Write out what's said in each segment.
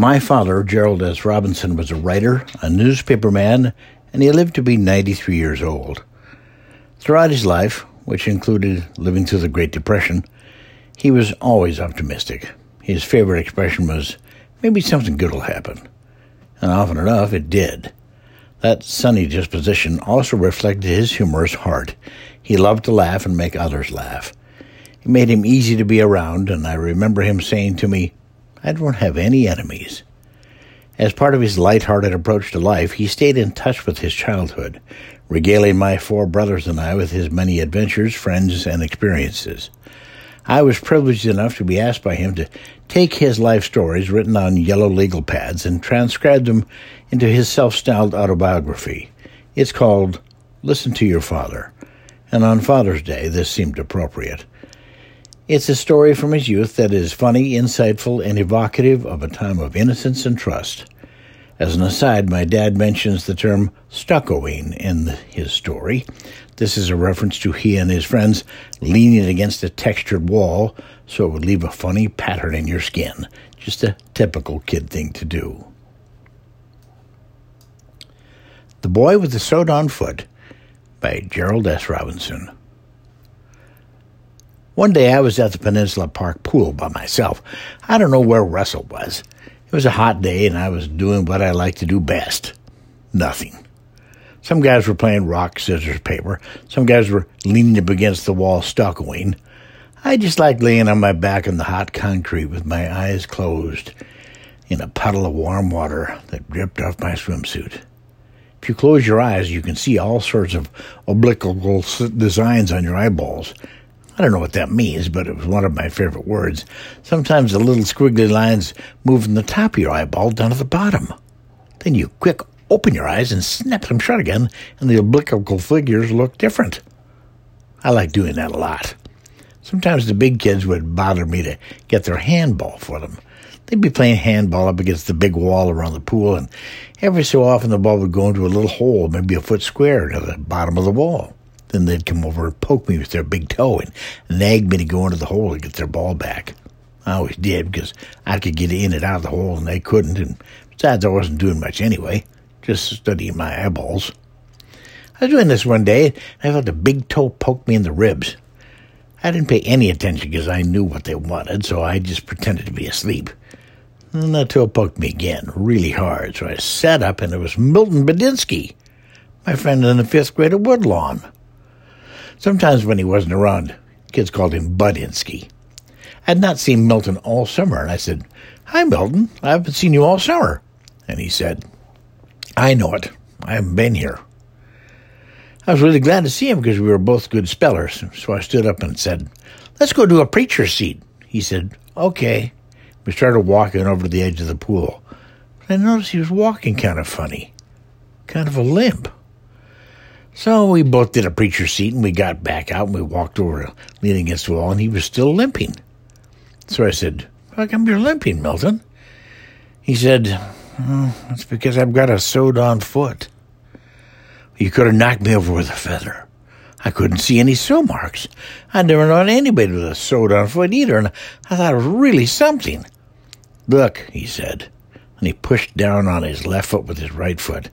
My father, Gerald S. Robinson, was a writer, a newspaperman, and he lived to be 93 years old. Throughout his life, which included living through the Great Depression, he was always optimistic. His favorite expression was, maybe something good will happen. And often enough, it did. That sunny disposition also reflected his humorous heart. He loved to laugh and make others laugh. It made him easy to be around, and I remember him saying to me, I don't have any enemies. As part of his light-hearted approach to life, he stayed in touch with his childhood, regaling my four brothers and I with his many adventures, friends, and experiences. I was privileged enough to be asked by him to take his life stories written on yellow legal pads and transcribe them into his self styled autobiography. It's called Listen to Your Father, and on Father's Day this seemed appropriate. It's a story from his youth that is funny, insightful, and evocative of a time of innocence and trust. As an aside, my dad mentions the term stuccoing in his story. This is a reference to he and his friends leaning against a textured wall so it would leave a funny pattern in your skin. Just a typical kid thing to do. The Boy with the Sewed On Foot by Gerald S. Robinson. One day I was at the Peninsula Park pool by myself. I don't know where Russell was. It was a hot day and I was doing what I like to do best nothing. Some guys were playing rock, scissors, paper. Some guys were leaning up against the wall, stuccoing. I just liked laying on my back in the hot concrete with my eyes closed in a puddle of warm water that dripped off my swimsuit. If you close your eyes, you can see all sorts of oblique designs on your eyeballs I don't know what that means, but it was one of my favorite words. Sometimes the little squiggly lines move from the top of your eyeball down to the bottom. Then you quick open your eyes and snap them shut again, and the obliqual figures look different. I like doing that a lot. Sometimes the big kids would bother me to get their handball for them. They'd be playing handball up against the big wall around the pool, and every so often the ball would go into a little hole, maybe a foot square, to the bottom of the wall. Then they'd come over and poke me with their big toe and nag me to go into the hole to get their ball back. I always did because I could get in and out of the hole and they couldn't. And besides, I wasn't doing much anyway, just studying my eyeballs. I was doing this one day and I felt a big toe poke me in the ribs. I didn't pay any attention because I knew what they wanted, so I just pretended to be asleep. And the toe poked me again, really hard, so I sat up and it was Milton Badinsky, my friend in the fifth grade at Woodlawn. Sometimes when he wasn't around, kids called him Budinsky. I had not seen Milton all summer, and I said, Hi, Milton. I haven't seen you all summer. And he said, I know it. I haven't been here. I was really glad to see him because we were both good spellers. So I stood up and said, Let's go to a preacher's seat. He said, Okay. We started walking over to the edge of the pool. But I noticed he was walking kind of funny, kind of a limp. So we both did a preacher's seat and we got back out and we walked over leaning against the wall and he was still limping. So I said, How come you're limping, Milton? He said, oh, It's because I've got a sewed on foot. You could have knocked me over with a feather. I couldn't see any sew marks. I'd never known anybody with a sewed on foot either, and I thought it was really something. Look, he said, and he pushed down on his left foot with his right foot.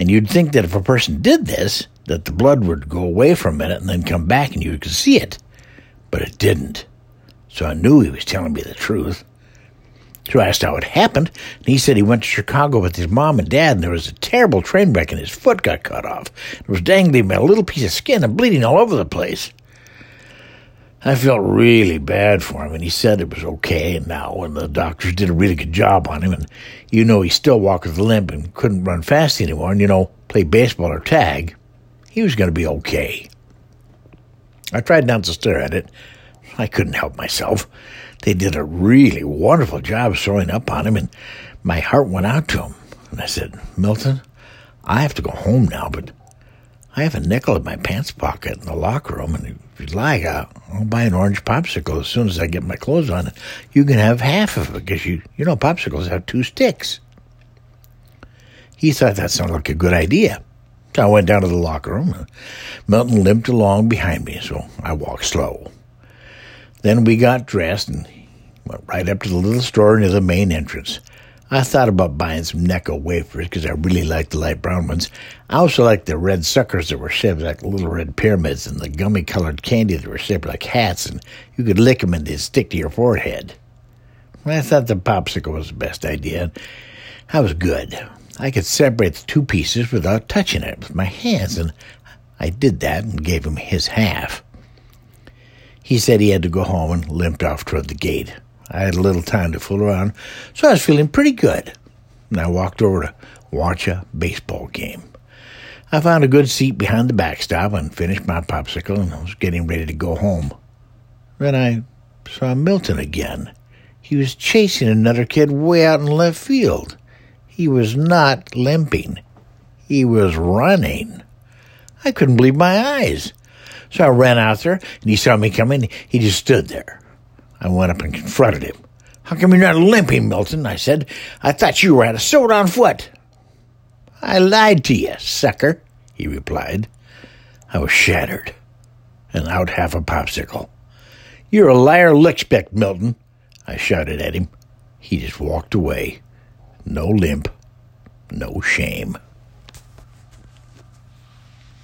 And you'd think that if a person did this, that the blood would go away for a minute and then come back and you could see it. But it didn't. So I knew he was telling me the truth. So I asked how it happened, and he said he went to Chicago with his mom and dad, and there was a terrible train wreck, and his foot got cut off. It was dangling by a little piece of skin and bleeding all over the place. I felt really bad for him, and he said it was okay now, and the doctors did a really good job on him. And you know, he still walked with a limp and couldn't run fast anymore, and you know, play baseball or tag. He was going to be okay. I tried not to stare at it. I couldn't help myself. They did a really wonderful job sewing up on him, and my heart went out to him. And I said, Milton, I have to go home now, but I have a nickel in my pants pocket in the locker room, and if you'd like, I'll, buy an orange popsicle as soon as I get my clothes on. You can have half of it because you, you know, popsicles have two sticks. He thought that sounded like a good idea. So I went down to the locker room. Milton limped along behind me, so I walked slow. Then we got dressed and went right up to the little store near the main entrance. I thought about buying some Necco wafers because I really like the light brown ones. I also like the red suckers that were shaped like little red pyramids and the gummy colored candy that were shaped like hats, and you could lick them and they'd stick to your forehead. I thought the popsicle was the best idea. I was good. I could separate the two pieces without touching it with my hands, and I did that and gave him his half. He said he had to go home and limped off toward the gate. I had a little time to fool around, so I was feeling pretty good. And I walked over to watch a baseball game. I found a good seat behind the backstop and finished my popsicle and I was getting ready to go home. Then I saw Milton again. He was chasing another kid way out in left field. He was not limping. He was running. I couldn't believe my eyes. So I ran out there and he saw me coming. He just stood there. I went up and confronted him. How come you're not limping, Milton? I said. I thought you were at a sword on foot. I lied to you, sucker, he replied. I was shattered and out half a popsicle. You're a liar lickspick, Milton, I shouted at him. He just walked away. No limp, no shame.